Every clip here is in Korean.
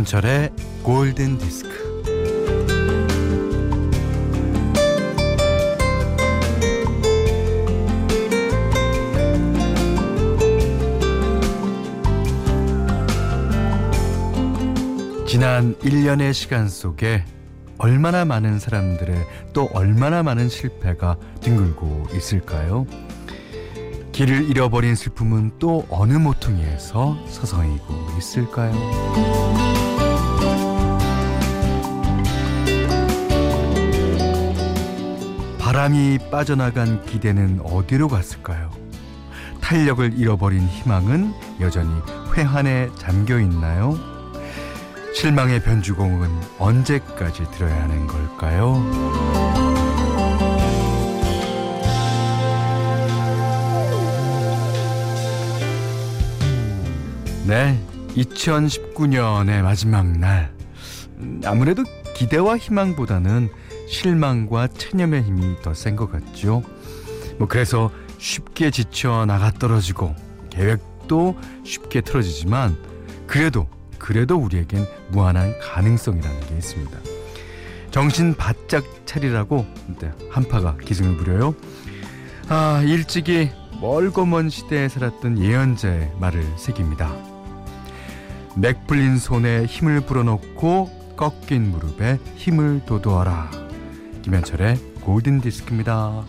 김현철의 골든 디스크. 지난 1년의 시간 속에 얼마나 많은 사람들의 또 얼마나 많은 실패가 뒹굴고 있을까요? 길을 잃어버린 슬픔은 또 어느 모퉁이에서 서성이고 있을까요? 바람이 빠져나간 기대는 어디로 갔을까요? 탄력을 잃어버린 희망은 여전히 회한에 잠겨 있나요? 실망의 변주공은 언제까지 들어야 하는 걸까요? 네, 2019년의 마지막 날. 음, 아무래도 기대와 희망보다는 실망과 체념의 힘이 더 센 것 같죠. 뭐 그래서 쉽게 지쳐 나가 떨어지고 계획도 쉽게 틀어지지만 그래도 그래도 우리에겐 무한한 가능성이라는 게 있습니다. 정신 바짝 차리라고 한파가 기승을 부려요. 아 일찍이 멀고 먼 시대에 살았던 예언자의 말을 새깁니다. 맥 풀린 손에 힘을 불어넣고 꺾인 무릎에 힘을 돋워라. 김현철의 골든 디스크입니다.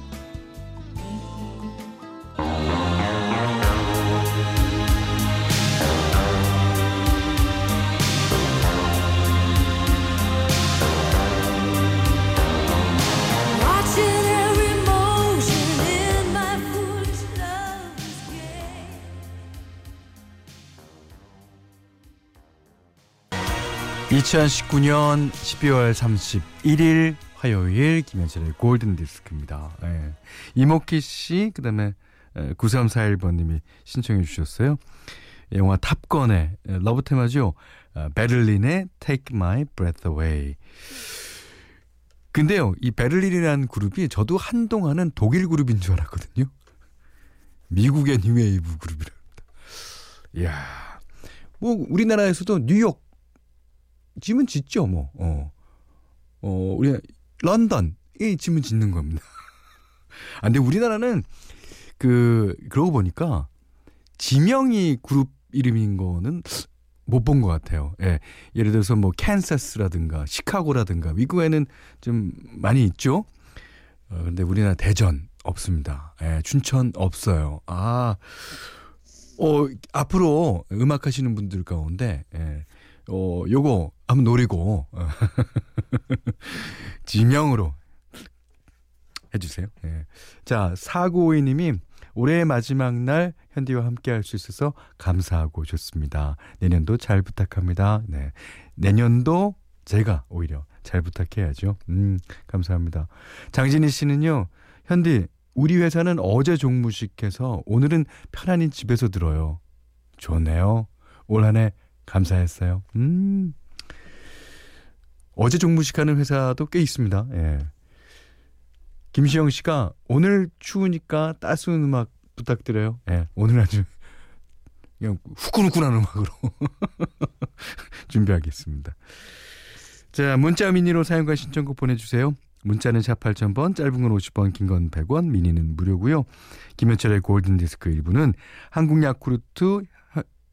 2019년 12월 31일 화요일 김현철의 골든 디스크입니다. 예. 이모키 씨, 그 다음에 9341번님이 신청해 주셨어요. 영화 탑건의 love theme이죠. 어, 베를린의 Take My Breath Away. 근데요, 이 베를린이라는 그룹이 저도 한동안은 독일 그룹인 줄 알았거든요. 미국의 뉴웨이브 그룹이랍니다. 이야, 뭐 우리나라에서도 뉴욕 짐은 짓죠, 뭐. 어. 어, 우리 런던 이 짐은 짓는 겁니다. 아, 근데 우리나라는 그 그러고 보니까 지명이 그룹 이름인 거는 못 본 것 같아요. 예. 예를 들어서 뭐 캔사스라든가 시카고라든가 미국에는 좀 많이 있죠. 어, 근데 우리나라 대전 없습니다. 예, 춘천 없어요. 아, 어, 앞으로 음악 하시는 분들 가운데, 예, 어, 요거 한번 노리고 지명으로 해주세요. 예. 자, 4952님이 올해의 마지막 날 현디와 함께 할 수 있어서 감사하고 좋습니다. 내년도 잘 부탁합니다. 네. 내년도 제가 오히려 잘 부탁해야죠. 음, 감사합니다. 장진희 씨는요, 현디, 우리 회사는 어제 종무식해서 오늘은 편안히 집에서 들어요. 좋네요. 올 한 해 감사했어요. 음. 어제 종무식하는 회사도 꽤 있습니다. 예. 김시영 씨가 오늘 추우니까 따스운 음악 부탁드려요. 예. 오늘 아주 그냥 후끈후끈한 음악으로 준비하겠습니다. 자, 문자 미니로 사용과 신청곡 보내주세요. 문자는 샵 8000번, 짧은 건 50원, 긴건 100원, 미니는 무료고요. 김현철의 골든디스크 1부는 한국야쿠르트,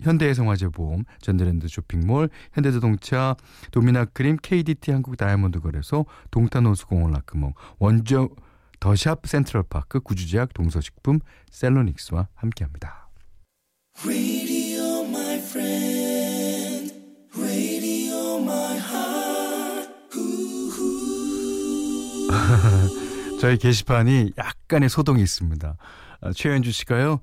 현대해상화재보험, 전자랜드 쇼핑몰, 현대자동차, 도미나크림, KDT 한국 다이아몬드 거래소, 동탄호수공원 라크몽, 원조 더샵 센트럴파크, 구주제약, 동서식품, 셀로닉스와 함께합니다. 저희 게시판이 약간의 소동이 있습니다. 아, 최현주 씨가요.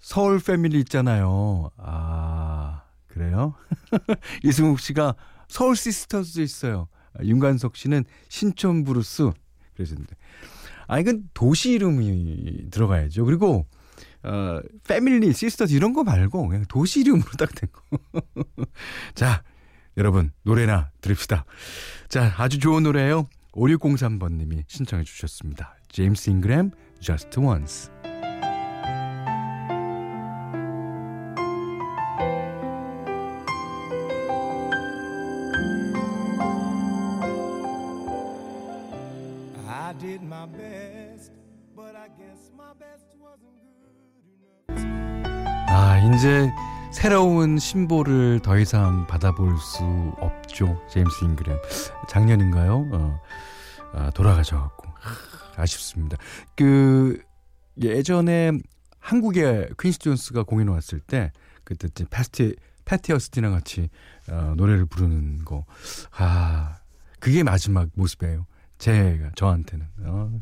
서울 패밀리 있잖아요. 아, 그래요? 이승욱 씨가 서울 시스터즈도 있어요. 윤관석 씨는 신촌 블루스 그러셨는데. 아, 이건 도시 이름이 들어가야죠. 그리고 어, family, sisters 이런 거 말고 그냥 도시 이름으로 딱 된 거. 자, 여러분 노래나 들읍시다. 자, 아주 좋은 노래예요. 5603번님이 신청해 주셨습니다. 제임스 잉그램, Just Once. Did my best, but I guess my best wasn't good enough. 아, 이제 새로운 신보를 더 이상 받아볼 수 없죠. 제임스 잉그램. 작년인가요? 어, 아, 돌아가셔갖고. 아쉽습니다. 그, 예전에 한국에 퀸시 존스가 공연 왔을 때, 그때 패스티, 패티 어스티랑 같이 어, 노래를 부르는 거. 아, 그게 마지막 모습이에요. 제가, 저한테는. 어.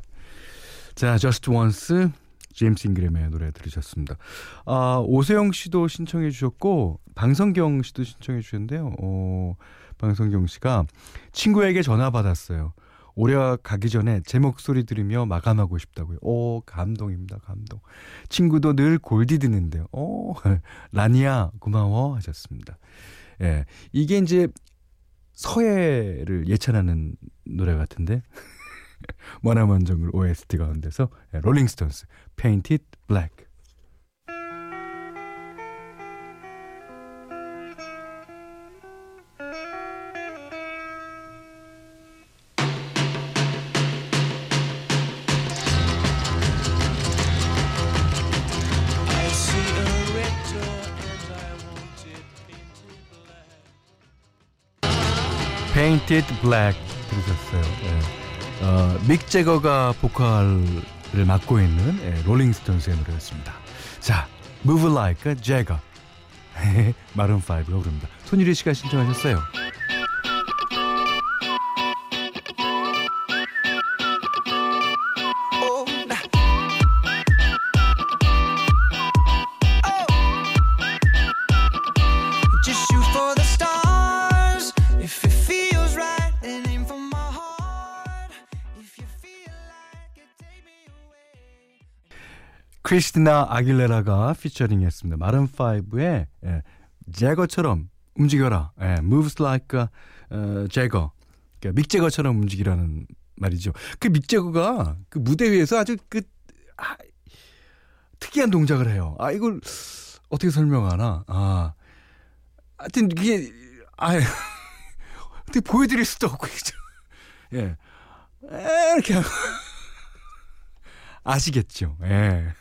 자, Just Once. 제임스 잉그램의 노래 들으셨습니다. 아, 오세영 씨도 신청해 주셨고 방성경 씨도 신청해 주셨는데요. 어, 방성경 씨가 친구에게 전화 받았어요. 올해 가기 전에 제 목소리 들으며 마감하고 싶다고요. 오, 감동입니다. 감동. 친구도 늘 골디 듣는데요. 오, 라니야 고마워 하셨습니다. 예. 이게 이제 서해를 예찬하는 노래 같은데? 머나먼 정글 OST 가운데서 롤링스톤스 Painted Black Painted Black 들으셨어요. 네. 어, 믹 제거가 보컬을 맡고 있는 예, 롤링스톤스의 노래였습니다. 자, Move Like a Jagger. 마룬 5가 부릅니다. 손유리 씨가 신청하셨어요. 크리스티나 아길레라가 피처링했습니다. 마른 5의 예, 제거처럼 움직여라. 예, moves like a 어, 제거. 그러니까 믹제거처럼 움직이라는 말이죠. 그 믹제거가 그 무대 위에서 아주 그 아, 특이한 동작을 해요. 아 이걸 어떻게 설명하나? 아 하여튼 이게 아 어떻게 보여드릴 수도 없고 그죠? 예 이렇게 아시겠죠? 예.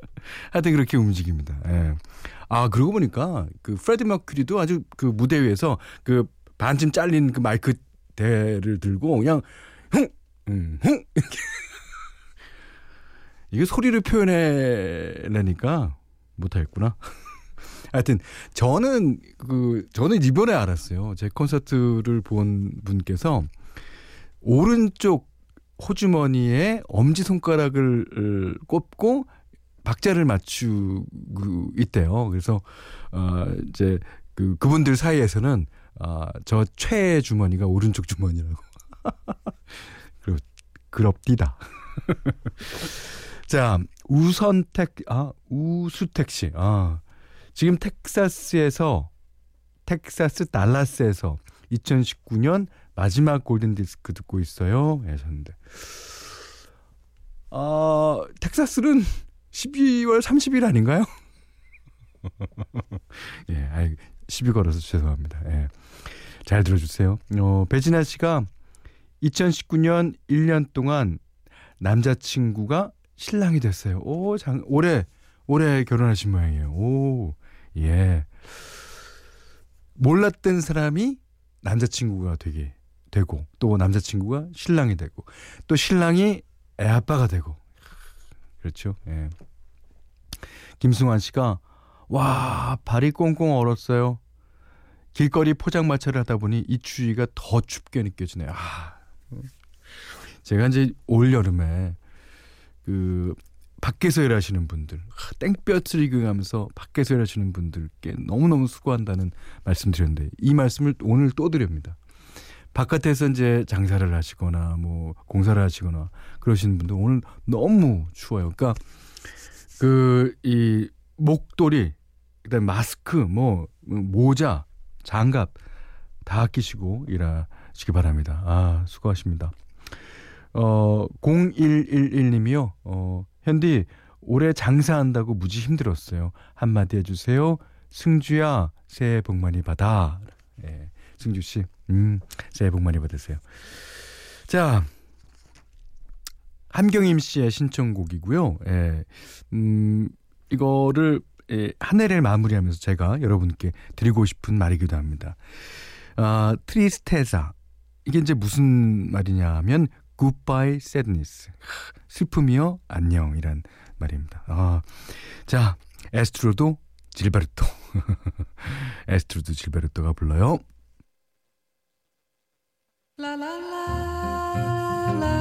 하여튼 그렇게 움직입니다. 예. 아, 그러고 보니까 그 프레디 머큐리도 아주 그 무대 위에서 그 반쯤 잘린 그 마이크 대를 들고 그냥 흥, 음, 흥 이렇게 이게 소리를 표현해내니까 못하겠구나. 하여튼 저는 그 저는 이번에 알았어요. 제 콘서트를 본 분께서 오른쪽 호주머니에 엄지 손가락을 꼽고 박자를 맞추고 있대요. 그래서 어 이제 그 그분들 사이에서는 어저 최애 주머니가 오른쪽 주머니라고. 그리고 그럽디다. 자, 우선택 아, 우수택 씨. 아. 지금 텍사스에서 텍사스 달라스에서 2019년 마지막 골든 디스크 듣고 있어요. 하셨는데. 아, 텍사스는 12월 30일 아닌가요? 예, 아이, 시비 걸어서 죄송합니다. 예. 잘 들어주세요. 어, 배진아 씨가 2019년 1년 동안 남자친구가 신랑이 됐어요. 오, 장, 올해, 올해 결혼하신 모양이에요. 오, 예. 몰랐던 사람이 남자친구가 되게 되고, 또 남자친구가 신랑이 되고, 또 신랑이 애 아빠가 되고, 그렇죠. 예. 김승환 씨가 와 발이 꽁꽁 얼었어요. 길거리 포장마차를 하다 보니 이 추위가 더 춥게 느껴지네요. 아, 제가 이제 올 여름에 그 밖에서 일하시는 분들 땡볕을 이겨가면서 밖에서 일하시는 분들께 너무너무 수고한다는 말씀드렸는데 이 말씀을 오늘 또 드립니다. 바깥에서 이제 장사를 하시거나 뭐 공사를 하시거나 그러시는 분들 오늘 너무 추워요. 그러니까 그 이 목도리 그다음 마스크 뭐 모자 장갑 다 끼시고 일하시기 바랍니다. 아 수고하십니다. 어 0111님이요. 어 현디 올해 장사한다고 무지 힘들었어요. 한마디 해주세요. 승주야 새해 복 많이 받아. 예, 승주 씨, 음 새해 복 많이 받으세요. 자 한경임 씨의 신청곡이고요. 예. 음, 이거를 한 해를 마무리하면서 제가 여러분께 드리고 싶은 말이기도 합니다. 아, 트리스테자. 이게 이제 무슨 말이냐면 goodbye sadness. 슬픔이요 안녕이란 말입니다. 아, 자, 에스트로도 질베르토. 에스트로도 질베르토가 불러요. La la la la.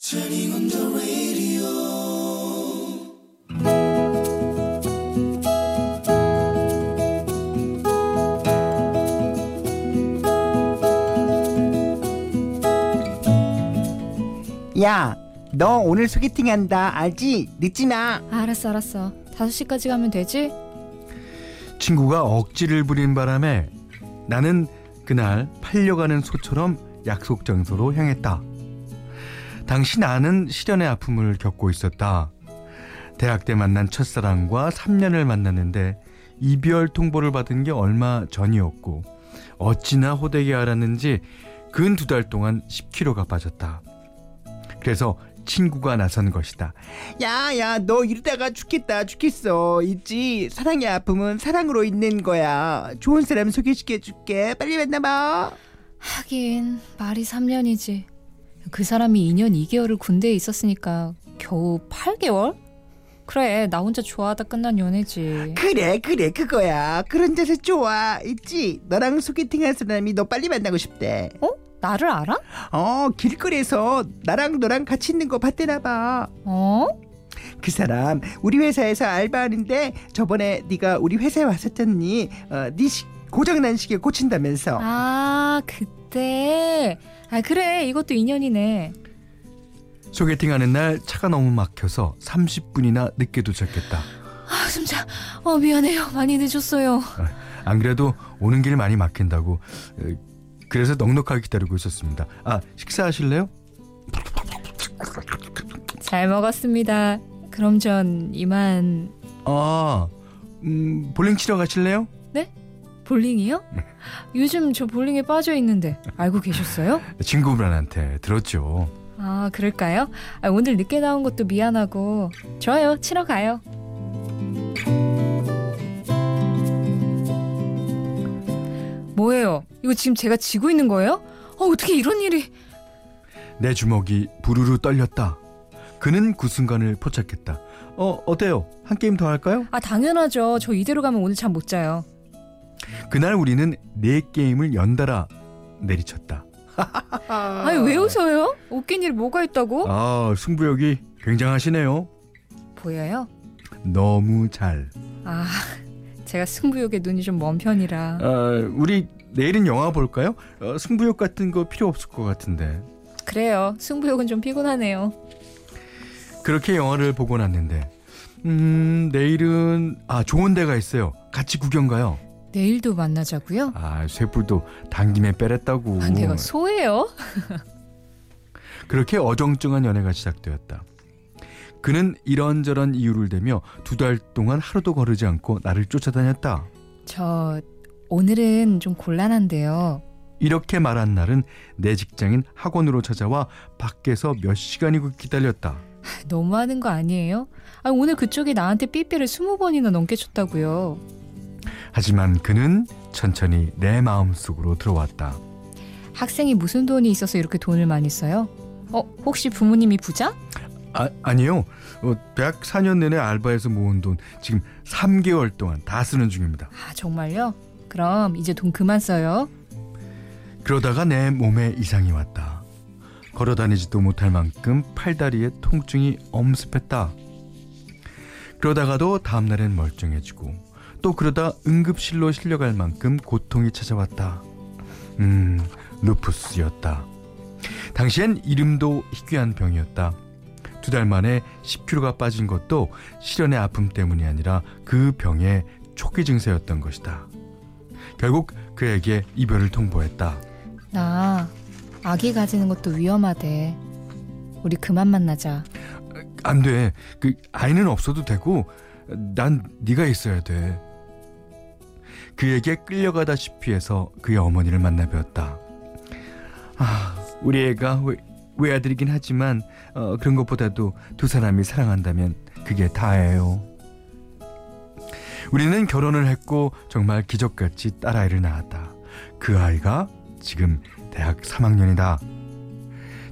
Turning on the radio. 야, 너 오늘 소개팅 한다. 알지? 늦지 마. 알았어, 알았어. 5시까지 가면 되지? 친구가 억지를 부린 바람에 나는 그날 팔려가는 소처럼 약속 장소로 향했다. 당시 나는 실연의 아픔을 겪고 있었다. 대학 때 만난 첫사랑과 3년을 만났는데 이별 통보를 받은 게 얼마 전이었고 어찌나 호되게 알았는지 근 두 달 동안 10kg가 빠졌다. 그래서 친구가 나선 것이다. 야, 야, 너 이러다가 죽겠다, 죽겠어. 있지? 사랑의 아픔은 사랑으로 있는 거야. 좋은 사람 소개시켜 줄게. 빨리 만나봐. 하긴 말이 3년이지. 그 사람이 2년 2개월을 군대에 있었으니까 겨우 8개월? 그래, 나 혼자 좋아하다 끝난 연애지. 그래, 그래, 그거야. 그런 자세 좋아. 있지? 너랑 소개팅한 사람이 너 빨리 만나고 싶대. 어? 나를 알아? 어, 길거리에서 나랑 너랑 같이 있는 거 봤대나 봐. 어? 그 사람 우리 회사에서 알바하는데 저번에 네가 우리 회사에 왔었잖니. 어, 네 시, 고장난 시계 고친다면서. 아, 그때. 아, 그래. 이것도 인연이네. 소개팅하는 날 차가 너무 막혀서 30분이나 늦게 도착했다. 아, 숨차. 어, 미안해요. 많이 늦었어요. 안 그래도 오는 길 많이 막힌다고 어, 그래서 넉넉하게 기다리고 있었습니다. 아, 식사하실래요? 잘 먹었습니다. 그럼 전 이만 아, 음, 볼링 치러 가실래요? 네? 볼링이요? 요즘 저 볼링에 빠져 있는데 알고 계셨어요? 친구분한테 들었죠. 아, 그럴까요? 아, 오늘 늦게 나온 것도 미안하고 좋아요. 치러 가요. 뭐예요? 이거 지금 제가 지고 있는 거예요? 어, 어떻게 이런 일이? 내 주먹이 부르르 떨렸다. 그는 그 순간을 포착했다. 어, 어때요? 한 게임 더 할까요? 아, 당연하죠. 저 이대로 가면 오늘 잠 못 자요. 그날 우리는 네 게임을 연달아 내리쳤다. 아니, 왜 웃어요? 웃긴 일 뭐가 있다고? 아, 승부욕이 굉장하시네요. 보여요? 너무 잘. 아, 제가 승부욕에 눈이 좀 먼 편이라. 어, 우리 내일은 영화 볼까요? 어, 승부욕 같은 거 필요 없을 것 같은데. 그래요. 승부욕은 좀 피곤하네요. 그렇게 영화를 보고 났는데, 음, 내일은, 아, 좋은 데가 있어요. 같이 구경 가요. 내일도 만나자고요? 아, 쇠불도 당김에 빼랬다고. 아, 내가 소예요? 그렇게 어정쩡한 연애가 시작되었다. 그는 이런저런 이유를 대며 두 달 동안 하루도 거르지 않고 나를 쫓아다녔다. 저 오늘은 좀 곤란한데요. 이렇게 말한 날은 내 직장인 학원으로 찾아와 밖에서 몇 시간이고 기다렸다. 너무하는 거 아니에요? 아, 오늘 그쪽이 나한테 삐삐를 스무 번이나 넘게 줬다고요. 하지만 그는 천천히 내 마음속으로 들어왔다. 학생이 무슨 돈이 있어서 이렇게 돈을 많이 써요? 어, 혹시 부모님이 부자? 아, 아니요. 어, 대학 4년 내내 알바해서 모은 돈 지금 3개월 동안 다 쓰는 중입니다. 아, 정말요? 그럼 이제 돈 그만 써요. 그러다가 내 몸에 이상이 왔다. 걸어 다니지도 못할 만큼 팔다리에 통증이 엄습했다. 그러다가도 다음날엔 멀쩡해지고 또 그러다 응급실로 실려갈 만큼 고통이 찾아왔다. 음, 루푸스였다. 당시엔 이름도 희귀한 병이었다. 두 달 만에 10kg가 빠진 것도 실연의 아픔 때문이 아니라 그 병의 초기 증세였던 것이다. 결국 그에게 이별을 통보했다. 나 아기 가지는 것도 위험하대. 우리 그만 만나자. 안 돼. 그 아이는 없어도 되고 난 네가 있어야 돼. 그에게 끌려가다시피 해서 그의 어머니를 만나 뵈었다. 아, 우리 애가 외, 외아들이긴 하지만 어, 그런 것보다도 두 사람이 사랑한다면 그게 다예요. 우리는 결혼을 했고 정말 기적같이 딸아이를 낳았다. 그 아이가 지금 대학 3학년이다.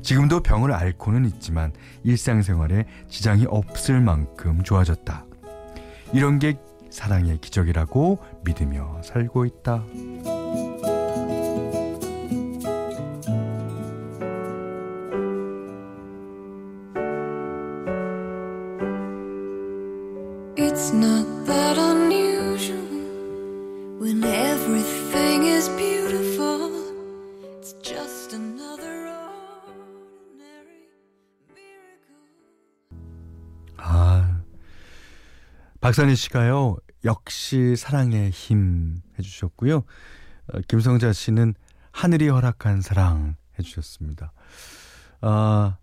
지금도 병을 앓고는 있지만 일상생활에 지장이 없을 만큼 좋아졌다. 이런 게 사랑의 기적이라고 믿으며 살고 있다. 박선희 씨가요, 역시 사랑의 힘 해주셨고요. 어, 김성자 씨는 하늘이 허락한 사랑 해주셨습니다. 아,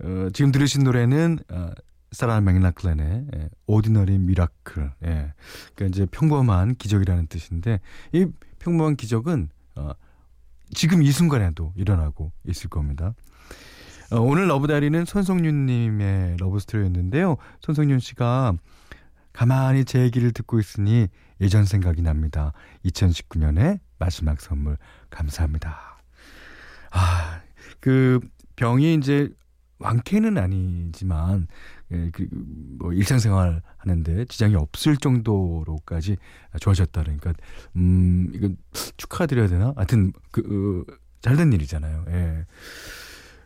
어, 지금 들으신 노래는 어, 사라 맥락클랜의 예, Ordinary Miracle. 예. 그러니까 이제 평범한 기적이라는 뜻인데 이 평범한 기적은 어, 지금 이 순간에도 일어나고 있을 겁니다. 어, 오늘 Love Diary는 손성윤 님의 love story였는데요. 손성윤 씨가 가만히 제 얘기를 듣고 있으니 예전 생각이 납니다. 2019년의 마지막 선물 감사합니다. 아, 그 병이 이제 완쾌는 아니지만 예, 그뭐 일상생활 하는데 지장이 없을 정도로까지 좋아졌다 그러니까 음 이건 축하드려야 되나? 하여튼 그 어, 잘된 일이잖아요. 예.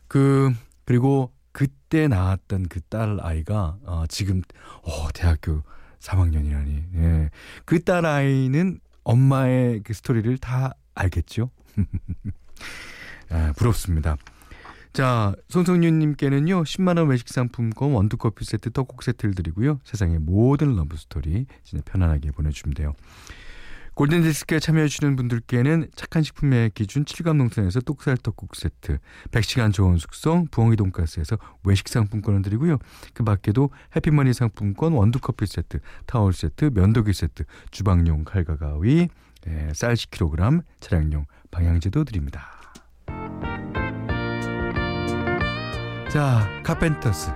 그 그리고 그때 낳았던 그 딸 아이가 어, 지금 어, 대학교 3학년이라니. 예. 그 딸 아이는 엄마의 그 스토리를 다 알겠죠. 아, 부럽습니다. 자, 손성윤님께는요, 10만원 외식 상품권 원두커피 세트, 떡국 세트를 드리고요. 세상의 모든 러브스토리 진짜 편안하게 보내주시면 돼요. 골든디스크에 참여해주시는 분들께는 착한 식품의 기준 7감 농산에서 똑살 떡국 세트, 100시간 좋은 숙성, 부엉이 돈가스에서 외식 상품권을 드리고요. 그 밖에도 해피머니 상품권, 원두커피 세트, 타월 세트, 면도기 세트, 주방용 칼과 가위, 예, 쌀 10kg, 차량용 방향제도 드립니다. 자, 카펜터스,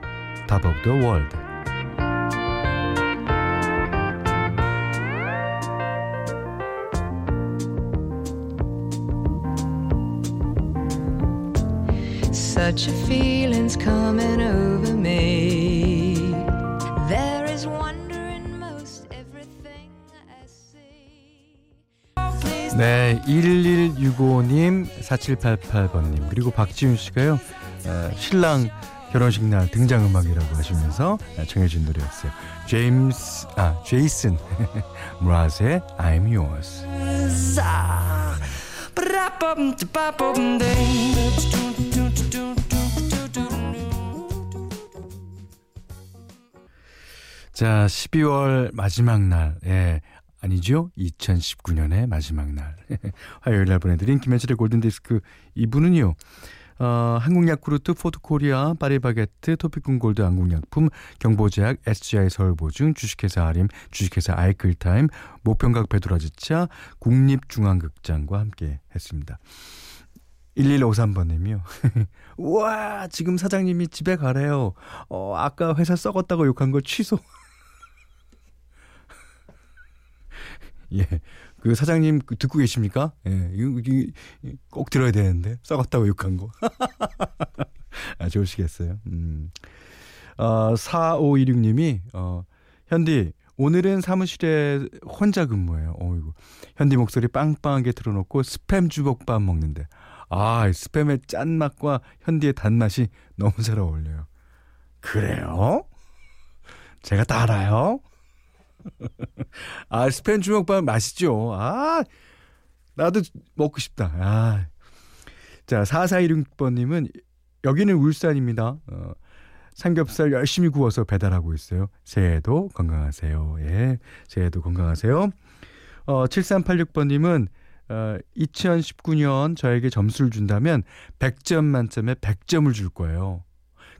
Top of the World. Such a feeling's coming over me. There is wonder in most everything I see. Please 네, 1165님, 4788번님, 그리고 박지윤 씨가요, 어, 신랑 결혼식 날 등장 음악이라고 하시면서 청해준 노래였어요. 제임스, 아, 제이슨 무라즈의 I'm Yours. 자, 12월 마지막 날, 예, 아니죠? 2019년의 마지막 날. 화요일 날 보내드린 김현철의 골든디스크 2부는요, 어, 한국야쿠르트, 포드코리아, 파리바게트, 토비콤 골드 안국약품, 경보제약, SGI 서울보증, 주식회사 아림, 주식회사 아이클타임, 모평각 배도라지차, 국립중앙극장과 함께 했습니다. 1153번님이요. 우와, 지금 사장님이 집에 가래요. 어, 아까 회사 썩었다고 욕한 거 취소. 예. 그 사장님 그 듣고 계십니까? 예. 이거, 이거 꼭 들어야 되는데. 썩었다고 욕한 거. 아, 좋으시겠어요. 음. 어, 4516님이, 어, 현디, 오늘은 사무실에 혼자 근무해요. 어이구. 현디 목소리 빵빵하게 틀어놓고 스팸 주먹밥 먹는데. 아, 스팸의 짠맛과 현디의 단맛이 너무 잘 어울려요. 그래요? 제가 다 알아요? 아, 스팸 주먹밥 맛있죠. 아, 나도 먹고 싶다. 아. 자, 4416번님은 여기는 울산입니다. 어, 삼겹살 열심히 구워서 배달하고 있어요. 새해도 건강하세요. 예, 새해도 건강하세요. 어, 7386번님은 어, 2019년 저에게 점수를 준다면 100점 만점에 100점을 줄 거예요.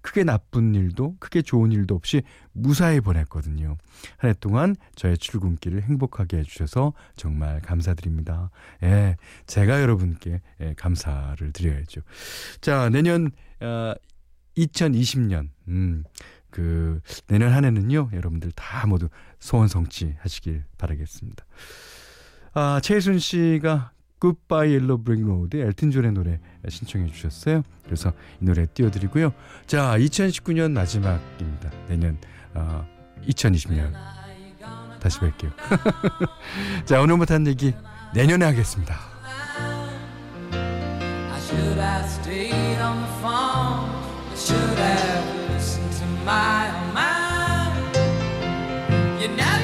크게 나쁜 일도 크게 좋은 일도 없이 무사히 보냈거든요. 한 해 동안 저의 출근길을 행복하게 해주셔서 정말 감사드립니다. 예, 제가 여러분께 예, 감사를 드려야죠. 자, 내년 어, 2020년 음, 그 내년 한 해는요 여러분들 다 모두 소원 성취하시길 바라겠습니다. 아 최순 씨가 Goodbye Yellow Brick Road 엘튼 존의 노래 신청해 주셨어요. 그래서 이 노래 띄워드리고요. 자, 2019년 마지막입니다. 내년 어, 2020년 다시 뵐게요. 자, 오늘 못한 얘기 내년에 하겠습니다. should have listened to my mind. You never